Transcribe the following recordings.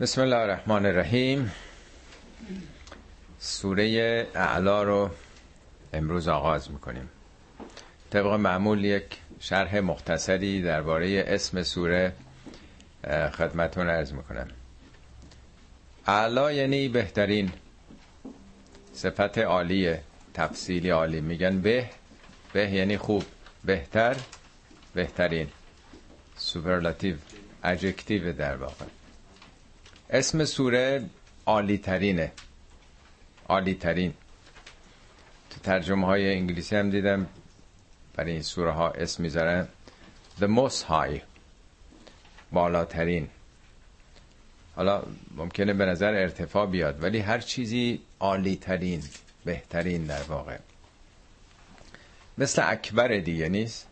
بسم الله الرحمن الرحیم. سوره اعلا رو امروز آغاز می‌کنیم. طبق معمول یک شرح مختصری درباره اسم سوره خدمتون ارز می‌کنم. اعلا یعنی بهترین صفت عالیه تفصیلی عالی. میگن به به یعنی خوب بهتر بهترین. superlative adjective در واقع. اسم سوره عالی ترینه عالی ترین تو ترجمه های انگلیسی هم دیدم. برای این سوره ها اسم می‌ذارن The Most High. بالاترین. حالا ممکنه به نظر ارتفاع بیاد ولی هر چیزی عالی ترین بهترین در واقع. مثل اکبر دیگه نیست؟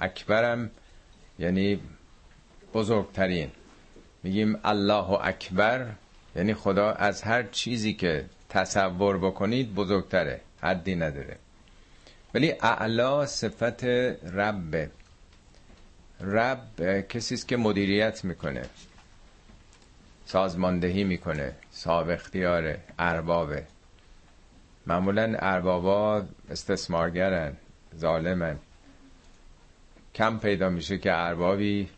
اکبرم یعنی بزرگترین. میگیم الله اکبر یعنی خدا از هر چیزی که تصور بکنید بزرگتره حدی نداره. ولی اعلا صفت رب. رب کسی است که مدیریت می‌کنه سازماندهی می‌کنه صاحب اختیاره اربابه. معمولا اربابا استثمارگرن ظالمن. کم پیدا میشه که اربابی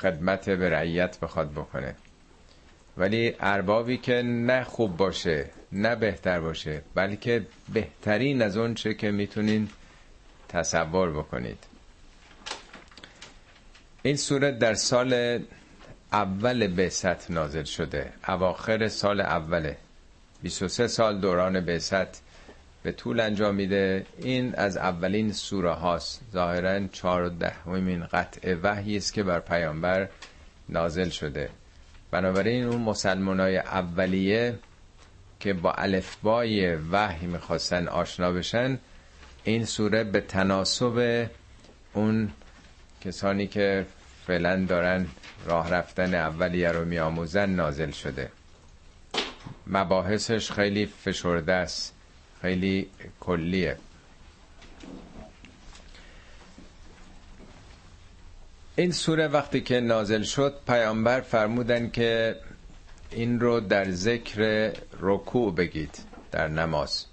خدمت به رعیت بخواد بکنه. ولی اربابی که نه خوب باشه نه بهتر باشه بلکه بهترین از اون چه که می‌تونین تصور بکنید. این صورت در سال اول بعثت نازل شده. اواخر سال اوله. 23 سال دوران بعثت. به طول انجام میده. این از اولین سوره هاست. ظاهرا چهار و دهمین قطع وحی است که بر پیامبر نازل شده. بنابراین اون مسلمانای اولیه که با الفبای وحی می‌خواستن آشنا بشن این سوره به تناسب اون کسانی که فعلا دارن راه رفتن اولیه رو میآموزن نازل شده. مباحثش خیلی فشرده است. خیلی کلیه. این سوره وقتی که نازل شد پیامبر فرمودن که این رو در ذکر رکوع بگید در نماز.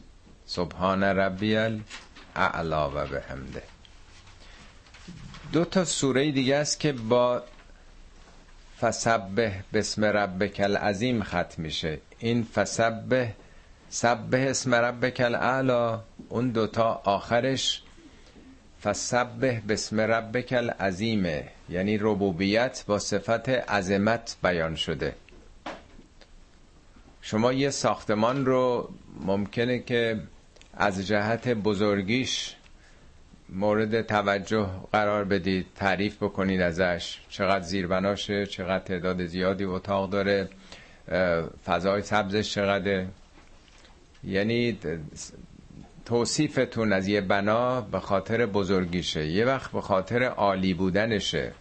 سبحان ربی الاعلا و به همده دو تا سوره دیگه است که با فسبه بسم ربک العظیم ختم میشه. این فسبه سبه اسم ربک الاعلا اون دوتا آخرش. فسبه بسم ربک العظیمه یعنی ربوبیت با صفت عظمت بیان شده. شما یه ساختمان رو ممکنه که از جهت بزرگیش مورد توجه قرار بدید تعریف بکنید ازش. چقدر زیربناشه چقدر تعداد زیادی اتاق داره فضای سبزش چقدره. یعنی توصیفتون از یه بنا به خاطر بزرگیشه. یه وقت به خاطر عالی بودنشه.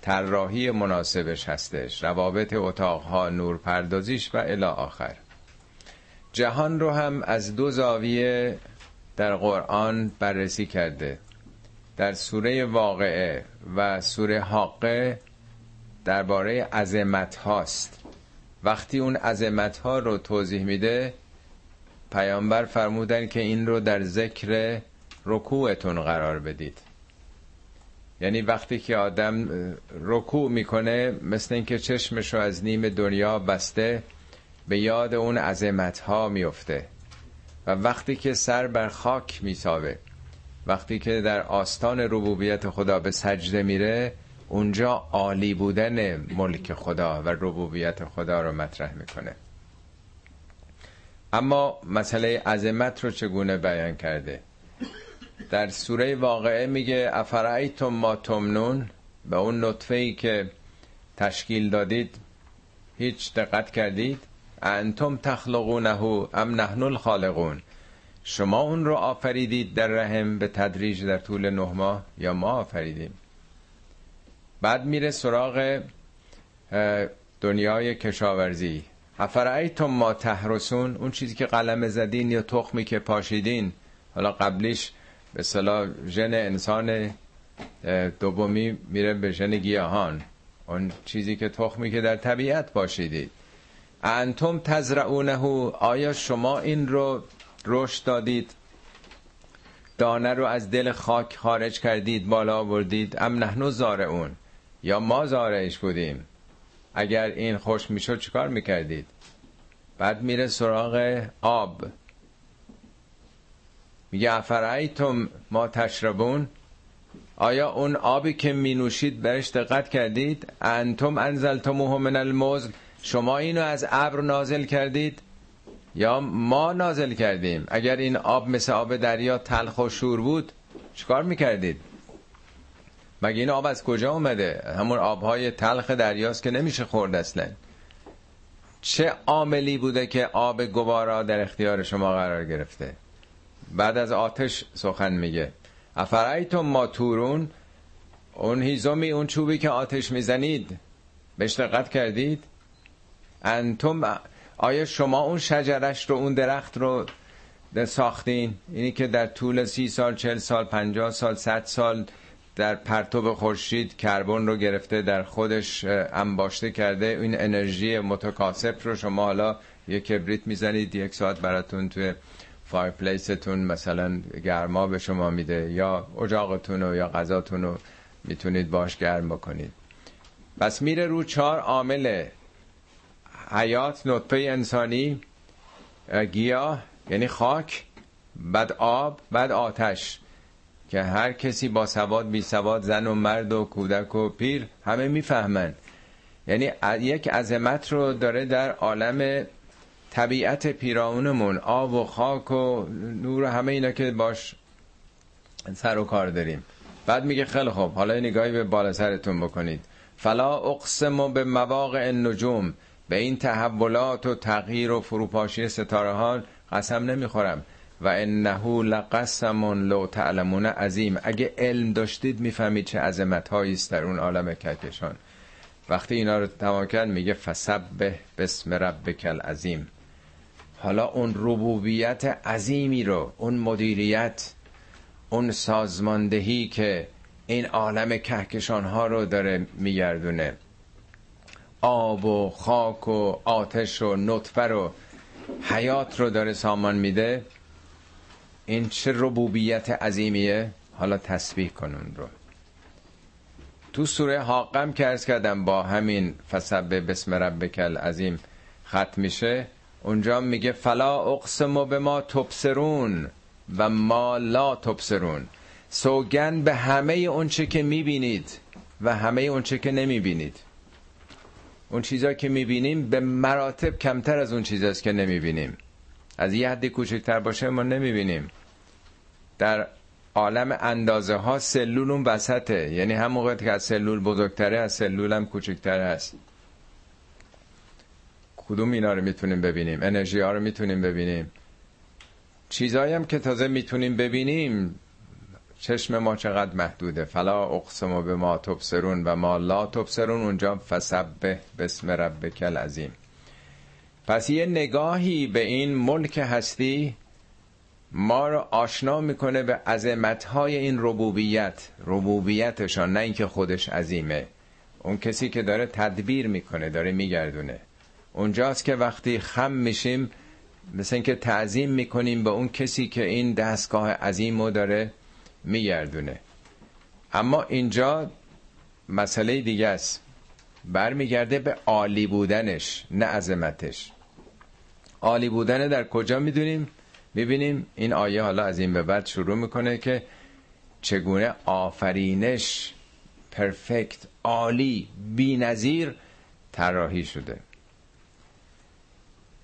طراحی مناسبش هستش. روابط اتاقها نور پردازیش و الی آخر. جهان رو هم از دو زاویه در قرآن بررسی کرده. در سوره واقعه و سوره حاقه درباره عظمت هاست. وقتی اون عظمت ها رو توضیح میده پیامبر فرمودن که این رو در ذکر رکوعتون قرار بدید. یعنی وقتی که آدم رکوع می‌کنه مثل اینکه چشمش رو از نیم دنیا بسته به یاد اون عظمت ها میفته و وقتی که سر بر خاک میساوه وقتی که در آستان ربوبیت خدا به سجده میره اونجا عالی بودن ملک خدا و ربوبیت خدا رو مطرح می‌کنه. اما مسئله عظمت رو چگونه بیان کرده؟ در سوره واقعه میگه افرایتم ما تمنون؟ به اون نطفه ای که تشکیل دادید هیچ دقت کردید؟ انتم تخلقونه ام نحن الخالقون. شما اون رو آفریدید در رحم به تدریج در طول نه ماه یا ما آفریدیم؟ بعد میره سراغ دنیای کشاورزی. افرایتم ما تحرسون؟ اون چیزی که قلم زدین یا تخمی که پاشیدین؟ حالا قبلیش به صلاح ژن انسان دومی میره به ژن گیاهان. اون چیزی که تخمی که در طبیعت باشیدید انتم تزرعونه آیا شما این رو رشد دادید؟ دانه رو از دل خاک خارج کردید بالا آوردید؟ ام نحنو زارعون؟ یا ما زارعش بودیم؟ اگر این خوش می‌شد چیکار می‌کردید؟ بعد میره سراغ آب. میگه افرایتم ما تشربون؟ آیا اون آبی که می نوشید برش دقت کردید؟ انتم انزلتموه من المزل شما اینو از ابر نازل کردید؟ یا ما نازل کردیم؟ اگر این آب مثل آب دریا تلخ و شور بود چیکار می‌کردید؟ مگه این آب از کجا اومده؟ همون آبهای تلخ دریاست که نمیشه خورد اصلا. چه عاملی بوده که آب گوارا در اختیار شما قرار گرفته؟ بعد از آتش سخن میگه. افرایتم ما تورون اون هیزومی اون چوبی که آتش می‌زنید. بهش دقت کردید؟ انتم آیا شما اون شجرش رو اون درخت رو ساختین؟ اینی که در طول سی سال چل سال پنجاه سال صد سال در پرتوب خورشید کربن رو گرفته در خودش انباشته کرده. این انرژی متکاسب رو شما حالا یه کبریت می‌زنید یک ساعت براتون توی فایرپلیستون مثلا گرما به شما میده یا اجاقتون رو یا غذاتون رو می‌تونید باش گرم بکنید. پس میره رو چهار عامل حیات نطفه انسانی گیاه یعنی خاک بعد آب بعد آتش. که هر کسی با سواد بی سواد زن و مرد و کودک و پیر همه می‌فهمن. یعنی یک عظمت رو داره در عالم طبیعت پیرامونمون. آب و خاک و نور و همه اینا که باش سر و کار داریم. بعد میگه خیلی خوب حالا نگاهی به بالا سرتون بکنید. فلا اقسم به مواقع النجوم به این تحولات و تغییر و فروپاشی ستاره ها قسم نمی‌خورم. و انه لقسم لو تعلمون عظیم. اگه علم داشتید می‌فهمید چه عظمت است در اون عالم کهکشان. وقتی اینا رو تمام کرد میگه فسبه بسم ربک العظیم. حالا اون ربوبیت عظیمی رو اون مدیریت اون سازماندهی که این عالم کهکشان ها رو داره میگردونه. آب و خاک و آتش و نطفه رو حیات رو داره سامان میده. این چه ربوبیت عظیمیه؟ حالا تسبیح کنون رو. تو سوره حاقم که ارز کردم با همین فسبه بسم ربک العظیم ختم میشه اونجا میگه فلا اقسم به ما تبصرون و ما لا تبصرون. سوگن به همه اونچه که می‌بینید و همه اونچه که نمی‌بینید. اون چیزا که می‌بینیم به مراتب کمتر از اون چیزاست که نمی‌بینیم. از یه حدی کوچکتر باشه ما نمی‌بینیم. در عالم اندازه ها سلول اون وسطه. یعنی هم موقع که از سلول بزرگتره از سلول هم کوچکتر هست. کدوم اینا رو می‌تونیم ببینیم؟ انرژی ها رو می‌تونیم ببینیم؟ چیزایی هم که تازه می‌تونیم ببینیم. چشم ما چقدر محدوده. فلا اقسم به ما تبصرون و ما لا تبصرون. اونجا فسبه بسم ربک العظیم. پس یه نگاهی به این ملک هستی ما رو آشنا می‌کنه به عظمتهای این ربوبیت ربوبیتشان نه اینکه خودش عظیمه. اون کسی که داره تدبیر می‌کنه داره میگردونه. اونجاست که وقتی خم میشیم مثل اینکه تعظیم می‌کنیم به اون کسی که این دستگاه عظیم رو داره میگردونه. اما اینجا مسئله دیگه است. برمیگرده به عالی بودنش نه عظمتش. عالی بودن در کجا می‌دونیم؟ می‌بینیم این آیه حالا از این به بعد شروع می‌کنه که چگونه آفرینش پرفکت عالی بی نظیر طراحی شده.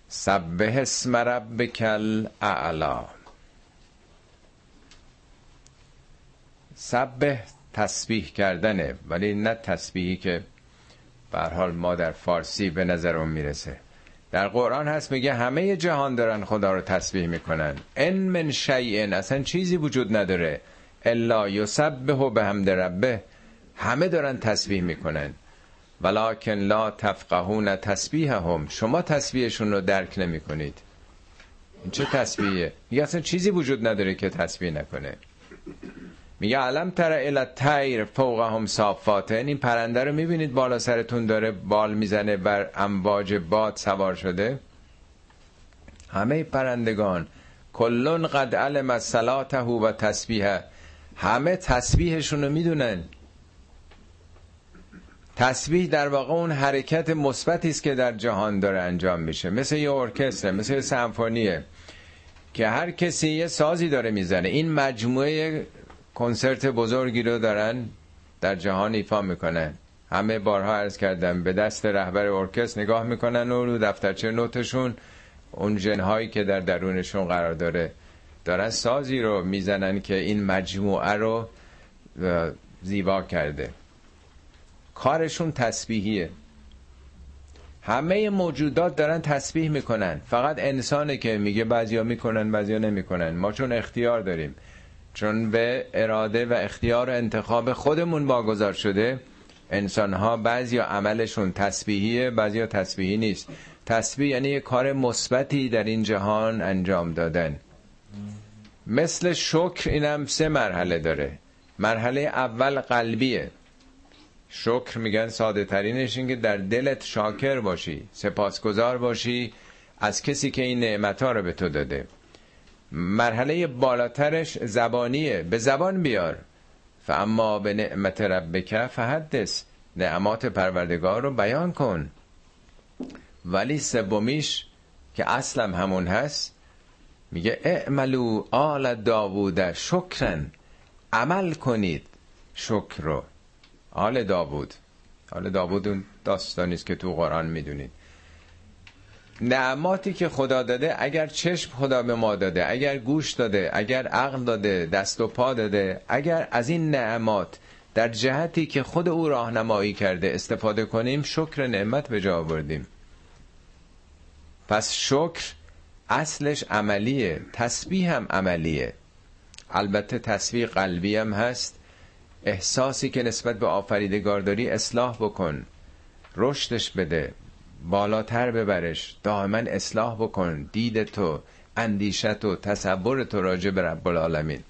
سبه اسم ربک الاعلا سبه تسبیح کردنه ولی نه تسبیحی که به حال ما در فارسی به نظرم می‌رسه. در قرآن هست میگه همه جهان دارن خدا رو تسبیح می‌کنن. ان من شیء اصلا چیزی وجود نداره. الا یسبح به حمد ربه. همه دارن تسبیح می‌کنن. ولکن لا تفقهون تسبیحهم. شما تسبیحشون رو درک نمی‌کنید. این چه تسبیحه میگه اصلا چیزی وجود نداره که تسبیح نکنه. میگه علم تر الی تیر فوقهم صافات. این پرنده رو می‌بینید بالا سرتون داره بال می‌زنه بر امواج باد سوار شده. همه پرندگان کلون قد علم صلاته و تسبیحه. همه تسبیحشون رو می‌دونن. تسبیح در واقع اون حرکت مثبتی است که در جهان داره انجام میشه. مثل یه ارکستر مثل یه سمفونیه که هر کسی یه سازی داره می‌زنه. این مجموعه کنسرت بزرگی رو دارن در جهان ایفا می‌کنن. همه بارها عرض کردم به دست رهبر ارکستر نگاه می‌کنن و رو دفترچه نوتشون اون جنهایی که در درونشون قرار داره. دارن سازی رو می‌زنن که این مجموعه رو زیبا کرده. کارشون تسبیحیه. همه موجودات دارن تسبیح می‌کنن. فقط انسانه که میگه بعضیا می‌کنن بعضیا نمی‌کنن. ما چون اختیار داریم. چون به اراده و اختیار و انتخاب خودمون واگذار شده انسان ها بعضی عملشون تسبیحیه بعضی تسبیحی نیست. تسبیح یعنی یه کار مثبتی در این جهان انجام دادن. مثل شکر اینم سه مرحله داره. مرحله اول قلبیه. شکر میگن ساده ترینش این که در دلت شاکر باشی سپاسگزار باشی از کسی که این نعمت ها رو به تو داده. مرحله بالاترش زبانیه. به زبان بیار. اما به نعمت ربک فحدث. نعمات پروردگار رو بیان کن. ولی سومیش که اصلم همون هست میگه اعملو آل داوود شکرن. عمل کنید شکر رو. آل داوود. آل داوود اون داستانیست که تو قرآن می‌دونید نعماتی که خدا داده اگر چشم خدا به ما داده اگر گوش داده اگر عقل داده دست و پا داده اگر از این نعمات در جهتی که خود او راهنمایی کرده استفاده کنیم شکر نعمت به جا آوردیم. پس شکر اصلش عملیه تسبیح هم عملیه. البته تسبیح قلبی هم هست. احساسی که نسبت به آفریدگار داری اصلاح بکن رشدش بده. بالاتر ببرش. دائما اصلاح بکن. دید تو اندیشت و تصور تو راجع به رب العالمین.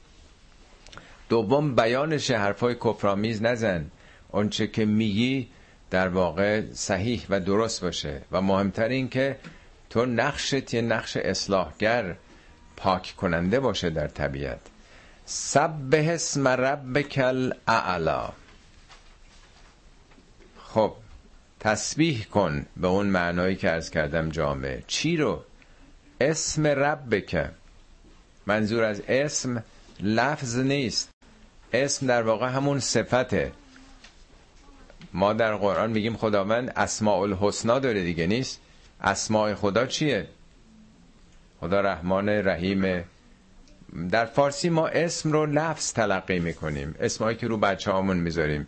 دوم بیانش حرفای کفرآمیز نزن. اونچه که میگی در واقع صحیح و درست باشه. و مهمتر این که تو نقشت یه نقش اصلاحگر پاک کننده باشه در طبیعت. سبه اسم ربک الاعلا خب تسبیح کن به اون معنایی که ارز کردم جامعه. چی رو؟ اسم ربک. منظور از اسم لفظ نیست. اسم در واقع همون صفته. ما در قرآن میگیم خداوند اسماء الحسنا داره دیگه نیست؟ اسماء خدا چیه؟ خدا رحمان رحیم. در فارسی ما اسم رو لفظ تلقی می‌کنیم. اسمایی که رو بچه هامون می‌ذاریم.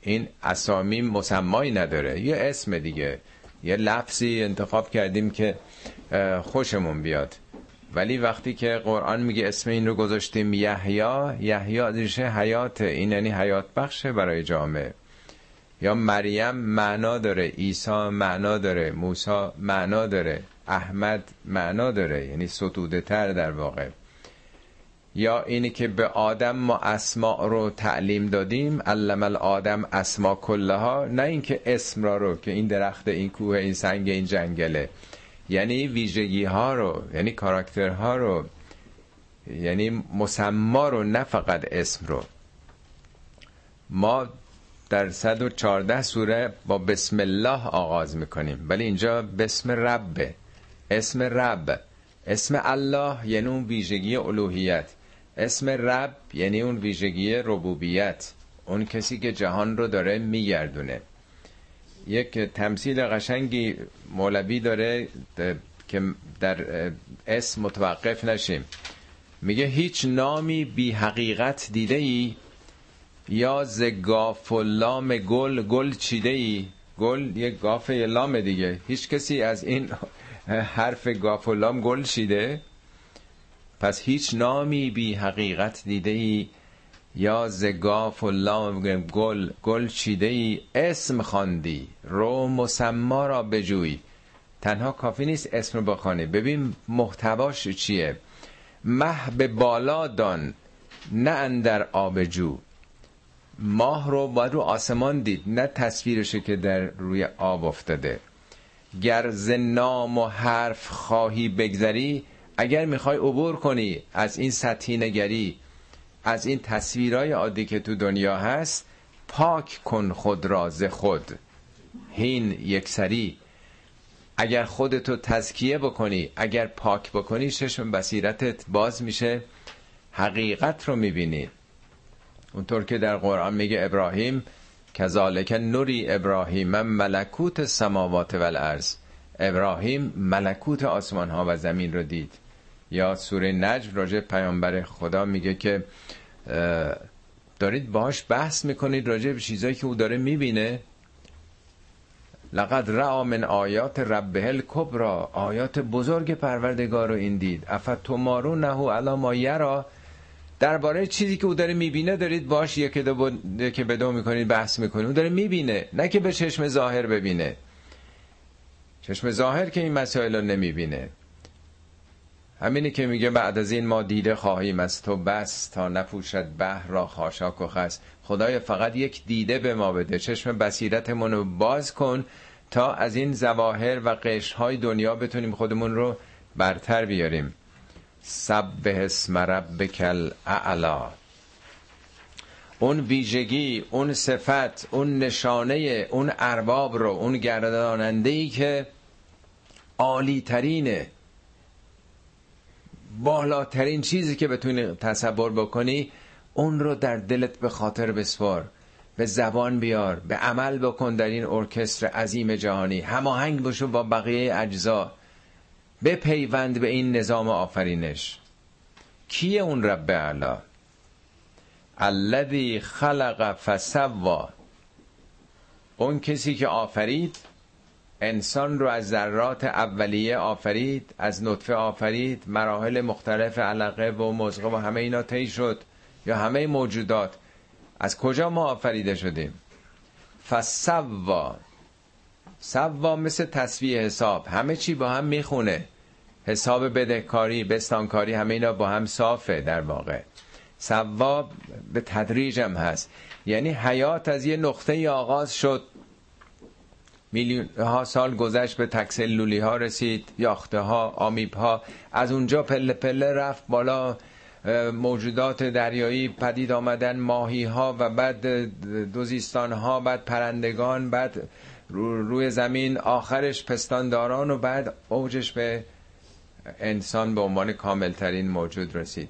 این اسامی مسمایی نداره. یه اسم دیگه. یه لفظی انتخاب کردیم که خوشمون بیاد. ولی وقتی که قرآن میگه اسم این رو گذاشتیم یحیا یحیا ریشه حیات این یعنی حیات بخشه برای جامعه. یا مریم معنا داره عیسی معنا داره موسی معنا داره احمد معنا داره. یعنی ستوده تر در واقع. یا اینی که به آدم ما اسماء رو تعلیم دادیم علم الادم اسما کلها نه اینکه اسم را رو که این درخت این کوه این سنگ این جنگله. یعنی ویژگی ها رو یعنی کاراکترها رو یعنی مسما رو نه فقط اسم رو. ما در 114 سوره با بسم الله آغاز می‌کنیم. ولی اینجا بسم رب اسم رب. اسم الله یعنی اون ویژگی الوهیت. اسم رب یعنی اون ویژگی ربوبیت. اون کسی که جهان رو داره میگردونه. یک تمثیل قشنگی مولوی داره که در اسم متوقف نشیم. میگه هیچ نامی بی حقیقت دیده ای یا ز گاف و لام گل گل چیده ای گل یه گاف یه لام دیگه. هیچ کسی از این حرف گاف و لام گل چیده؟ پس هیچ نامی بی حقیقت دیده ای یا زگاف و لام گل گل چیده ای اسم خواندی. رو مسما را بجوی. تنها کافی نیست اسم رو بخوانی. ببین محتواش چیه. مه به بالا دان نه اندر آب جو. ماه رو باید رو آسمان دید نه تصویرشه که در روی آب افتاده. گر ز نام و حرف خواهی بگذری اگر می‌خوای عبور کنی از این سطحی نگری از این تصویرهای عادی که تو دنیا هست پاک کن خود را ز خود. هین یکسری اگر خودتو تزکیه بکنی اگر پاک بکنی چشم بصیرتت باز میشه. حقیقت رو می‌بینی. اونطور که در قرآن میگه ابراهیم کذالک نوری ابراهیم ملکوت سماوات و الارض ابراهیم ملکوت آسمان ها و زمین رو دید. یا سوره نجم راجع پیامبر خدا میگه که دارید باهاش بحث می‌کنید راجع به چیزایی که او داره می‌بینه. لقد رعا من آیات ربه الکبرا آیات بزرگ پروردگار رو این دید. افتمارو نهو علا ما یرا. درباره چیزی که او داره می‌بینه دارید باش یکی دو که به دو می‌کنید بحث می‌کنید. او داره می‌بینه نه که به چشم ظاهر ببینه. چشم ظاهر که این مسائل رو نمی‌بینه. همینی که میگه بعد از این ما دیده خواهیم از تو بس تا نپوشد بحر را خاشاک و خس. خدای فقط یک دیده به ما بده. چشم بصیرتمون رو باز کن تا از این زواهر و های دنیا بتونیم خودمون رو برتر بیاریم. سبه اسم ربک الاعلا. اون ویژگی اون صفت اون نشانه اون ارباب رو اون گرداننده ای که عالی ترینه بالاترین چیزی که بتونی تصور بکنی اون رو در دلت به خاطر بسپار به زبان بیار به عمل بکن در این ارکستر عظیم جهانی. هماهنگ بشو با بقیه اجزا. به پیوند به این نظام آفرینش. کیه اون رب اعلا؟ الذی خلق فسوا. اون کسی که آفرید انسان رو از ذرات اولیه آفرید از نطفه آفرید مراحل مختلف علقه و مزغه و همه اینا طی شد یا همه موجودات. از کجا ما آفریده شدیم؟ فسوا. سوا مثل تصویه حساب. همه چی با هم می‌خونه. حساب بدهکاری بستانکاری همه اینا با هم صافه در واقع. سوا به تدریج هم هست. یعنی حیات از یه نقطه آغاز شد. میلیون ها سال گذشت به تکسلولی ها رسید یاخته ها آمیب ها. از اونجا پله پله رفت بالا موجودات دریایی پدید آمدن ماهی ها و بعد دوزیستان ها بعد پرندگان بعد روی زمین آخرش پستانداران و بعد اوجش به انسان به عنوان کاملترین موجود رسید.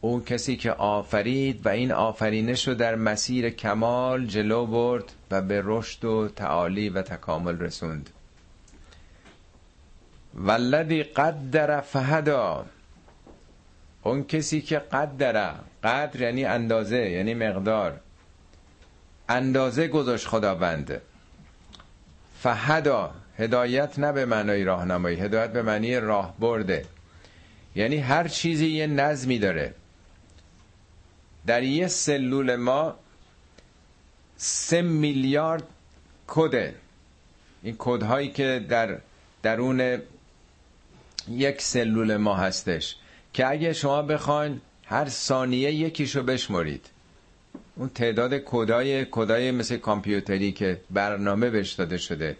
او کسی که آفرید و این آفرینش رو در مسیر کمال جلو برد. و به رشد و تعالی و تکامل رسوند. والذی قدر فهدا اون کسی که قدر قدر یعنی اندازه یعنی مقدار اندازه گذاشت خداوند. فهدا هدایت نه به معنای راهنمایی هدایت به معنی راه برده یعنی هر چیزی یه نظمی داره. در یه سلول ما سه میلیارد کده این کدهایی که در درون یک سلول ما هستش. که اگه شما بخواین هر ثانیه یکیشو بشمرید. اون تعداد کدای کدای مثل کامپیوتری که برنامه بهش داده شده.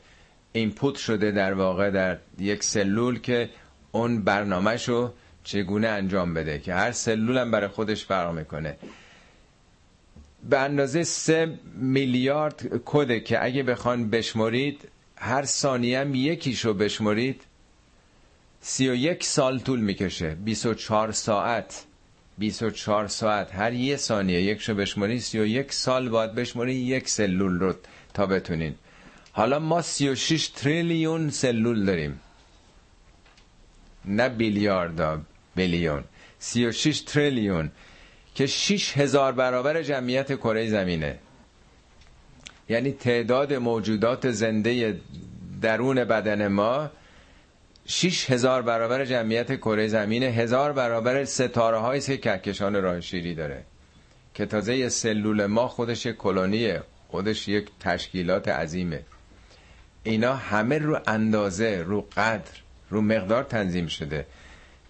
اینپوت شده در واقع در یک سلول که اون برنامهشو چگونه انجام بده. که هر سلول هم برای خودش فرق می‌کنه. به اندازه سه میلیارد کده که اگه بخوان بشمرید هر ثانیه هم یکیشو بشمرید سی و یک سال طول می‌کشه. 24 ساعت. 24 ساعت. هر یه ثانیه یکشو و یک سال باید بشمرید یک سلول رو تا بتونین. حالا ما 36 تریلیون سلول داریم. نه بیلیارد بیلیون. 36 تریلیون. که 6 هزار برابر جمعیت کره زمینه. یعنی تعداد موجودات زنده درون بدن ما 6 هزار برابر جمعیت کره زمینه هزار برابر ستاره های که کهکشان راه شیری داره. که تازه سلول ما خودش کلونیه خودش یک تشکیلات عظیمه. اینا همه رو اندازه رو قدر رو مقدار تنظیم شده.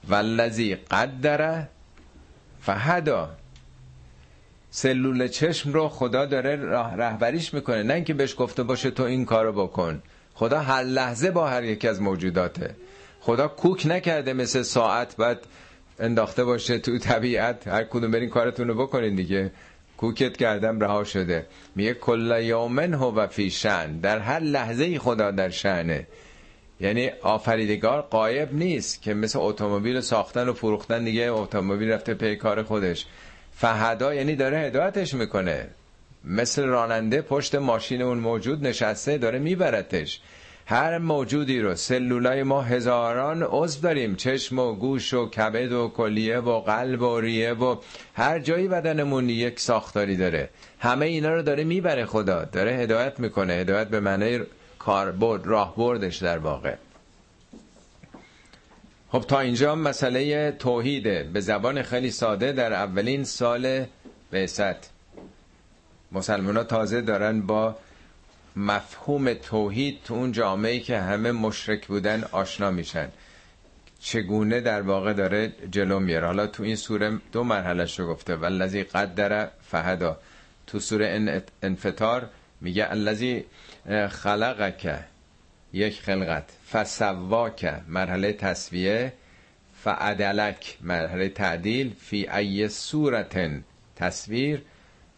والذی قدره فهدا سلول چشم رو خدا داره رهبریش می‌کنه. نه اینکه بهش گفته باشه تو این کارو بکن. خدا هر لحظه با هر یکی از موجوداته. خدا کوک نکرده مثل ساعت بعد انداخته باشه تو طبیعت. هر کدوم برین کارتون رو بکنین دیگه. کوکت کردم رها شده. میگه کل یومن هو فی شن در هر لحظه خدا در شنه یعنی آفریدگار قایب نیست که مثل اتومبیل ساختن و فروختن دیگه اتومبیل رفته پی کار خودش. فهدا یعنی داره هدایتش می‌کنه. مثل راننده پشت ماشین اون موجود نشسته داره میبرتش هر موجودی رو سلولای ما هزاران عضو داریم. چشم و گوش و کبد و کلیه و قلب و ریه و هر جایی بدنمون یک ساختاری داره. همه اینا رو داره می‌بره خدا. داره هدایت می‌کنه. هدایت به معنی کاربرد راه بردش در واقع. خب تا اینجا مسئله توحیده به زبان خیلی ساده در اولین سال بعثت مسلمان ها تازه دارن با مفهوم توحید تو اون جامعه که همه مشرک بودن آشنا میشن. چگونه در واقع داره جلو میاره. حالا تو این سوره دو مرحله شو گفته. والذی قدر فهدا. تو سوره انفطار میگه الذی خلقک. یک خلقت. فسواک. مرحله تصویه فعدلک. مرحله تعدیل. فی ای صورت تصویر.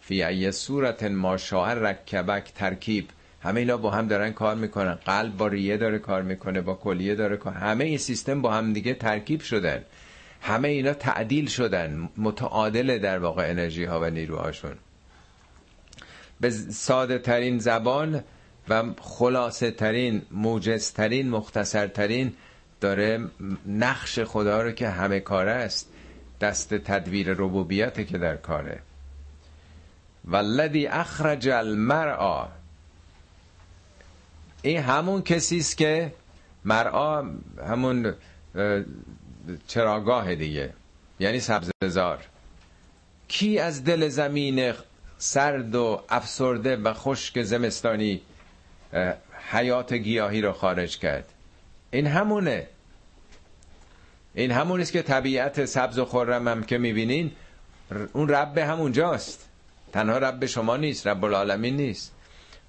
فی ای صورت ما رکبک. ترکیب. همه اینا با هم دارن کار می‌کنن. قلب با ریه داره کار می‌کنه با کلیه داره کار. همه این سیستم با هم دیگه ترکیب شدن. همه اینا تعدیل شدن. متعادل در واقع انرژی ها و نیروهاشون. به ساده ترین زبان و خلاصه ترین موجز ترین مختصر ترین داره نقش خدا رو که همه کاره است دست تدویر ربوبیت که در کاره. والذی اخرج المرعا این همون کسی است که مرعا همون چراگاه دیگه یعنی سبززار. کی از دل زمین سرد و افسرده و خشک زمستانی حیات گیاهی رو خارج کرد. این همونه. این همون که طبیعت سبز و خرم هم که می‌بینین اون رب همونجاست تنها رب شما نیست رب العالمین نیست.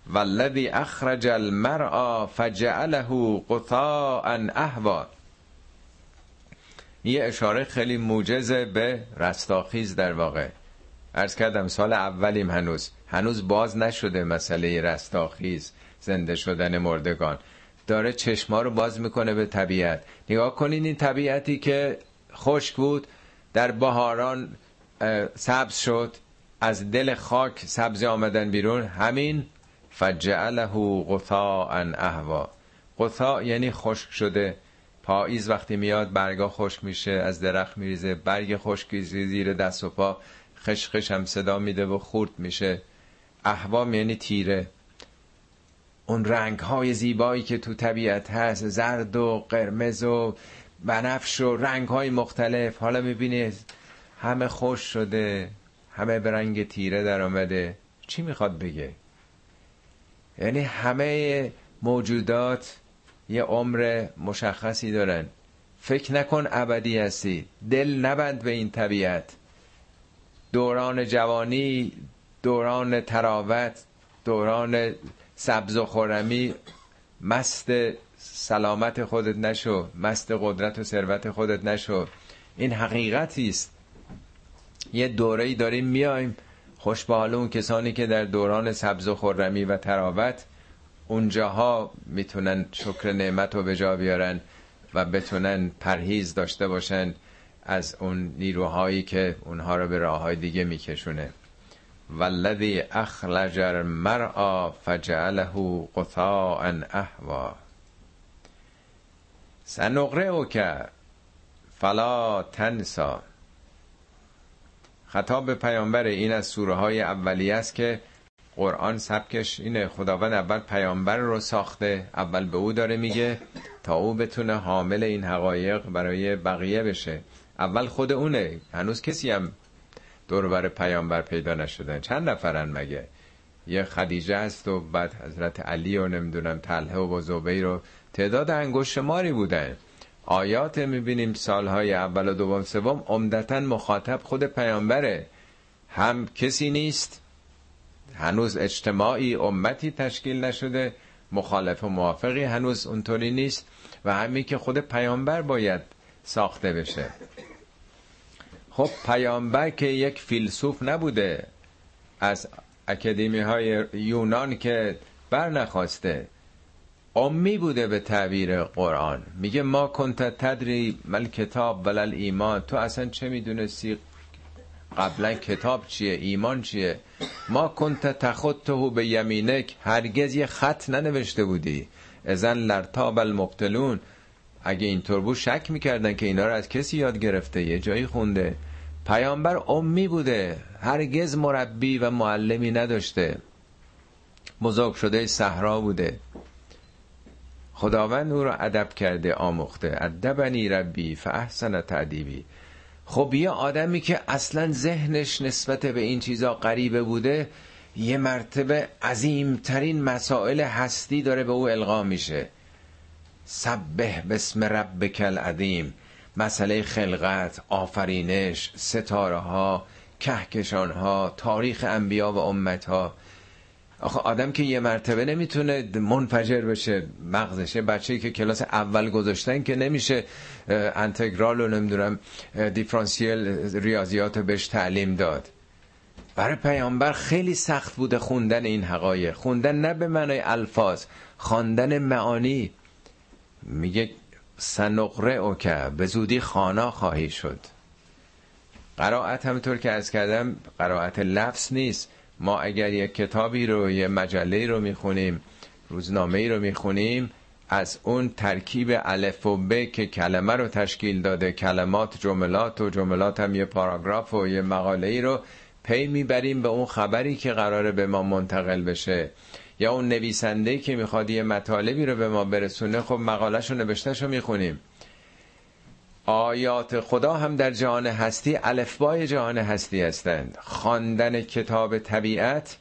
والذی اخرج المرعا فجعله قطاعا اهوا. یه اشاره خیلی موجزه به رستاخیز در واقع. ارز کردم سال اولیم هنوز. هنوز باز نشده مسئله رستاخیز. زنده شدن مردگان. داره چشما رو باز می‌کنه به طبیعت. نگاه کنین این طبیعتی که خشک بود در بهاران سبز شد. از دل خاک سبزی آمدن بیرون. همین فجعله غثاء اهوا. غثاء یعنی خشک شده. پاییز وقتی میاد برگا خشک میشه از درخت میریزه. برگ خشک زیر دست و پا. خشخش هم صدا میده و خورد میشه. اهوا یعنی تیره. اون رنگ های زیبایی که تو طبیعت هست زرد و قرمز و بنفش و رنگ های مختلف. حالا می‌بینی همه خوش شده همه به رنگ تیره در آمده. چی می‌خواد بگه؟ یعنی همه موجودات یه عمر مشخصی دارن. فکر نکن ابدی هستی. دل نبند به این طبیعت. دوران جوانی دوران تراوت دوران سبز و خورمی مست سلامت خودت نشو مست قدرت و ثروت خودت نشو. این حقیقتی است. یه دوره ای داریم میایم خوش به حال اون کسانی که در دوران سبز و خورمی و تراوت اونجاها می‌تونن شکر نعمت رو به جا بیارن و بتونن پرهیز داشته باشن از اون نیروهایی که اونها رو به راه های دیگه میکشونه. والذی اخلج المرعا فجعله قطاعا سنقرئ که فلا تنسا. خطاب به پیامبر این از سوره های اولیه است که قرآن سبکش اینه خداوند اول پیامبر رو ساخته اول به او داره میگه تا او بتونه حامل این حقایق برای بقیه بشه. اول خود اونه هنوز کسی هم دور بر پیامبر پیدا نشدن. چند نفرن مگه؟ یه خدیجه هست و بعد حضرت علی و نمی‌دونم تله و زبیر رو تعداد انگشت ماری بودن. آیات می‌بینیم سالهای اول و دوم سوم عمدتا مخاطب خود پیامبره. هم کسی نیست هنوز اجتماعی امتی تشکیل نشده مخالف و موافقی هنوز اونطوری نیست و همین که خود پیامبر باید ساخته بشه. خب پیامبر که یک فیلسوف نبوده از اکادمی های یونان که بر نخواسته امی بوده به تعبیر قرآن. میگه ما کنت تدری مل کتاب ولل ایمان. تو اصلا چه می‌دونستی قبلا کتاب چیه ایمان چیه؟ ما کنت تخطه به یمینک. هرگز یه خط ننوشته بودی. ازن لرتاب المبتلون. اگه اینطور بود شک می‌کردن که اینا رو از کسی یاد گرفته یه جایی خونده. پیامبر امی بوده هرگز مربی و معلمی نداشته. بزرگ شده صحرا بوده. خداوند او را ادب کرده آموخته. ادبنی ربی فاحسن تعدیبی خب یه آدمی که اصلا ذهنش نسبت به این چیزا غریبه بوده یه مرتبه عظیمترین مسائل هستی داره به او القا میشه. سبه بسم ربک العظیم. مسئله خلقت آفرینش ستاره ها کهکشان ها تاریخ انبیا و امت ها آخه آدم که یه مرتبه نمی‌تونه منفجر بشه مغزشه بچه که کلاس اول گذاشتن که نمیشه انتگرال و نمی‌دونم دیفرانسیل ریاضیات بهش تعلیم داد. برای پیامبر خیلی سخت بوده خوندن این حقایق. خوندن نه به معنای الفاظ خواندن معانی. میگه سنقره او که به زودی خانا خواهی شد. قرائت همطور که از کردم قرائت لفظ نیست. ما اگر یک کتابی رو یه مجله رو می‌خونیم روزنامه رو می‌خونیم از اون ترکیب الف و ب که کلمه رو تشکیل داده کلمات جملات و جملات هم یه پاراگراف و یه مقاله ای رو پی می‌بریم به اون خبری که قراره به ما منتقل بشه. یا اون نویسنده که می‌خواد یه مطالبی رو به ما برسونه خب مقالش رو نوشتهش رو می‌خونیم. آیات خدا هم در جهان هستی الفبای جهان هستی هستند. خواندن کتاب طبیعت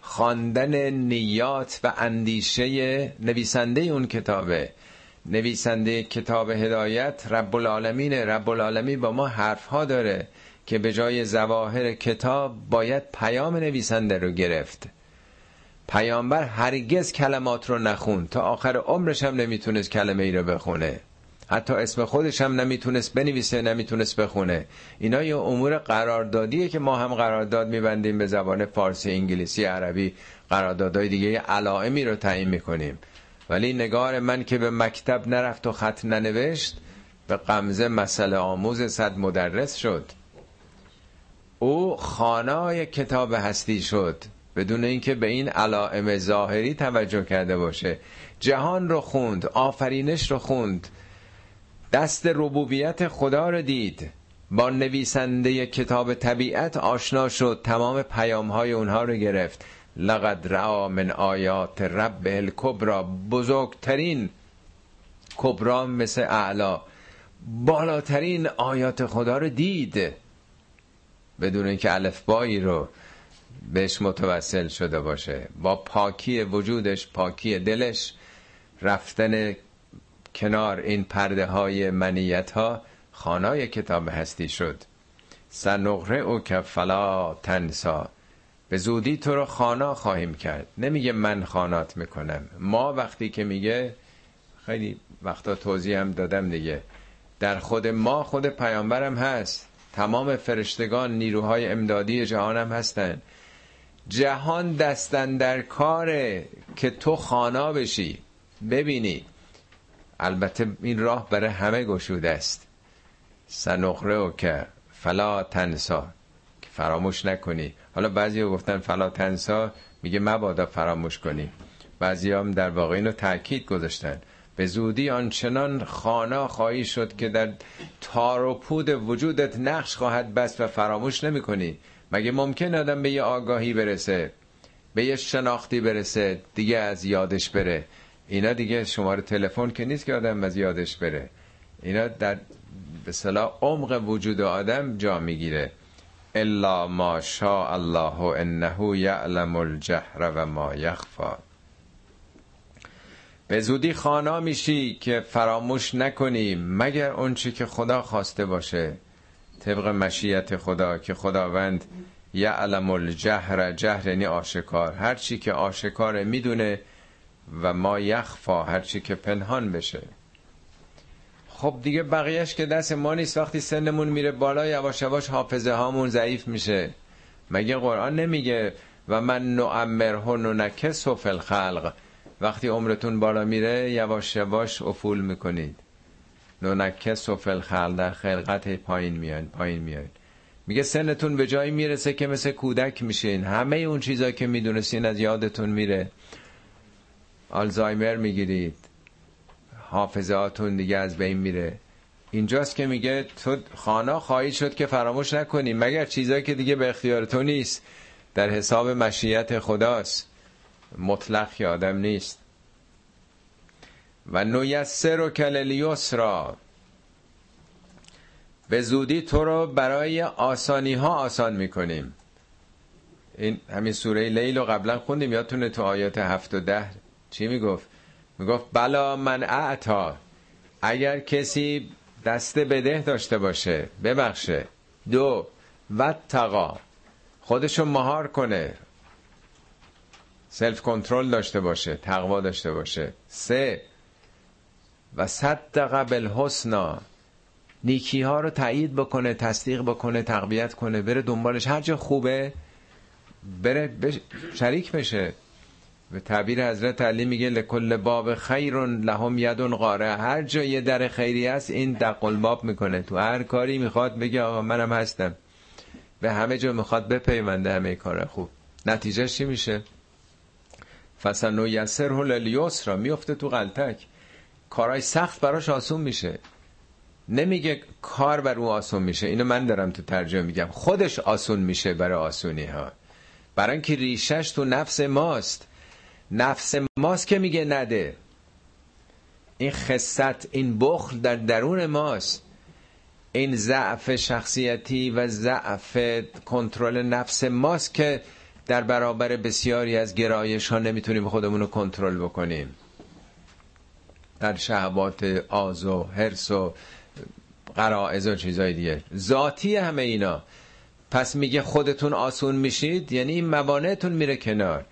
خواندن نیات و اندیشه نویسنده اون کتابه. نویسنده کتاب هدایت رب العالمین رب العالمین با ما حرف ها داره که به جای زواهر کتاب باید پیام نویسنده رو گرفت. پیامبر هرگز کلمات رو نخون تا آخر عمرش هم نمی‌تونست کلمه ای رو بخونه. حتی اسم خودش هم نمی‌تونست بنویسه نمی‌تونست بخونه. اینا یه امور قراردادیه که ما هم قرارداد میبندیم به زبان فارسی انگلیسی عربی. قراردادهای دیگه علائمی رو تعیین می‌کنیم. ولی نگار من که به مکتب نرفت و خط ننوشت به قمزه مسئله آموز صد مدرس شد. او خانای کتاب هستی شد. بدون اینکه به این علائم ظاهری توجه کرده باشه. جهان رو خوند آفرینش رو خوند. دست ربوبیت خدا رو دید. با نویسنده کتاب طبیعت آشنا شد تمام پیام های اونها رو گرفت. لقد را من آیات رب الکبرا بزرگترین کبرا مثل اعلا بالاترین آیات خدا رو دید. بدون اینکه الفبایی رو بهش متوسل شده باشه. با پاکی وجودش پاکی دلش رفتن کنار این پرده های منیت ها خانای کتاب هستی شد. سنقره او که فلا تنسا. به زودی تو رو خانا خواهیم کرد. نمیگه من خانات می‌کنم. ما وقتی که میگه خیلی وقتا توضیح هم دادم دیگه. در خود ما خود پیامبرم هست. تمام فرشتگان نیروهای امدادی جهان هم هستن. جهان دستن در کاره که تو خانا بشی. ببینی. البته این راه برای همه گشوده است. سنخره و که فلا تنسا. که فراموش نکنی. حالا بعضی گفتن فلا تنسا. میگه مبادا فراموش کنی. بعضی هم در واقع اینو تاکید گذاشتن. به زودی آنچنان خانا خواهی شد که در تار و پود وجودت نقش خواهد بست و فراموش نمی کنی مگه ممکن آدم به یه آگاهی برسه به یه شناختی برسه دیگه از یادش بره؟ اینا دیگه شماره تلفن که نیست که آدم از یادش بره. اینا در به صلاح عمق وجود آدم جا می‌گیره. الا ما شاء الله انه یعلم الجهر و ما یخفا به زودی خانا میشی که فراموش نکنی مگر اون چی که خدا خواسته باشه. طبق مشیت خدا که خداوند یعلم الجهر جهر یعنی آشکار. هر چی که آشکار می‌دونه و ما یخفا هر چی که پنهان بشه. خب دیگه بقیهش که دست ما نیست وقتی سنمون میره بالا یواش یواش حافظه هامون ضعیف میشه. مگه قرآن نمیگه و من نعمره نکس فی الخلق؟ وقتی عمرتون بالا میره یواش یواش افول می‌کنید. نونکس و الخلق در خلقت پایین میان پایین میان. میگه سنتون به جایی می‌رسه که مثل کودک میشین همه اون چیزا که می‌دونستین از یادتون میره. آلزایمر می‌گیرید. حافظاتون دیگه از بین میره. اینجاست که میگه تو خانا خواهی شد که فراموش نکنی. مگر چیزایی که دیگه به اختیار تو نیست. در حساب مشیت خداست. مطلق آدم نیست. و نویسر و را به زودی تو رو برای آسانی ها آسان می‌کنیم. این همین سوره لیل رو قبلا خوندیم یادتونه تو آیات هفت و ده چی می‌گفت؟ می‌گفت بلا من اعتا اگر کسی دست بده داشته باشه ببخشه. دو و تقا خودشو مهار کنه. سلف کنترل داشته باشه تقوا داشته باشه. سه و صدق بالحسنا. نیکی ها رو تایید بکنه تصدیق بکنه تقویت کنه بره دنبالش. هر جا خوبه بره بش... شریک بشه. به تعبیر حضرت علی میگه لکل باب خیر لهم یدون قاره هر جا یه در خیری است این دقل باب می‌کنه. تو هر کاری می‌خواد بگه آقا منم هستم. به همه جا می‌خواد بپیونده همه کار خوب. نتیجه چی میشه؟ فسن یسر را میفته تو غلطک کارای سخت براش آسون میشه. نمیگه کار بر او آسون میشه. اینو من دارم تو ترجمه میگم. خودش آسون میشه برای آسونی ها برای اینکه ریشش تو نفس ماست. نفس ماست که میگه نده. این خصت این بخل در درون ماست. این ضعف شخصیتی و ضعف کنترل نفس ماست که در برابر بسیاری از گرایش ها نمی‌تونیم خودمون رو کنترل بکنیم. در شهوات آز و حرس و قرائز و چیزای دیگه. ذاتی همه اینا. پس میگه خودتون آسون میشید یعنی این موانعتون میره کنار.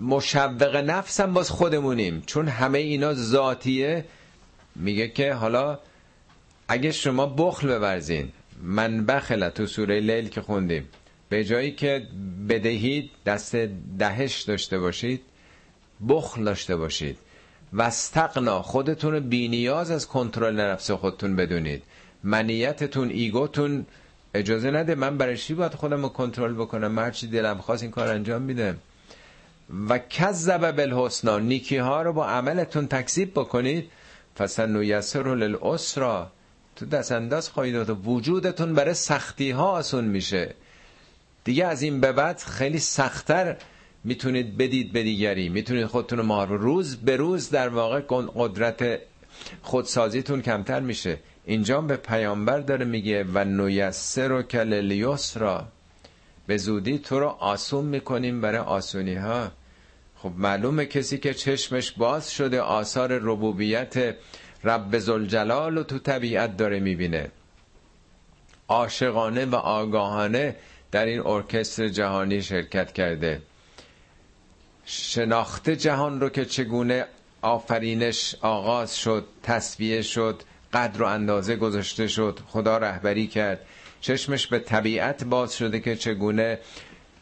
مشوق نفسم باز خودمونیم چون همه اینا ذاتیه. میگه که حالا اگه شما بخل بورزین من بخله تو سوره لیل که خوندیم به جایی که بدهید دست دهش داشته باشید بخل داشته باشید. و استقنا خودتون بینیاز از کنترل نفس خودتون بدونید. منیتتون ایگوتون اجازه نده من برای چی باید خودم رو کنترل بکنم؟ هرچی دلم خواست این کار انجام میدم و کذب بالحسنا نیکی ها رو با عملتون تکذیب بکنید. فسن یسر للاسرا تو دست انداز خواهید وجودتون برای سختی ها آسون میشه. دیگه از این به بعد خیلی سختتر می‌تونید بدید به دیگری. می‌تونید خودتون رو روز به روز در واقع قدرت خودسازیتون کمتر میشه. اینجا به پیامبر داره میگه و نویسر و کل را به زودی تو رو آسون می‌کنیم برای آسونی ها خب معلومه کسی که چشمش باز شده آثار ربوبیت رب زلجلال رو تو طبیعت داره می‌بینه. عاشقانه و آگاهانه در این ارکستر جهانی شرکت کرده. شناخته جهان رو که چگونه آفرینش آغاز شد تصویه شد قدر و اندازه گذاشته شد خدا رهبری کرد. چشمش به طبیعت باز شده که چگونه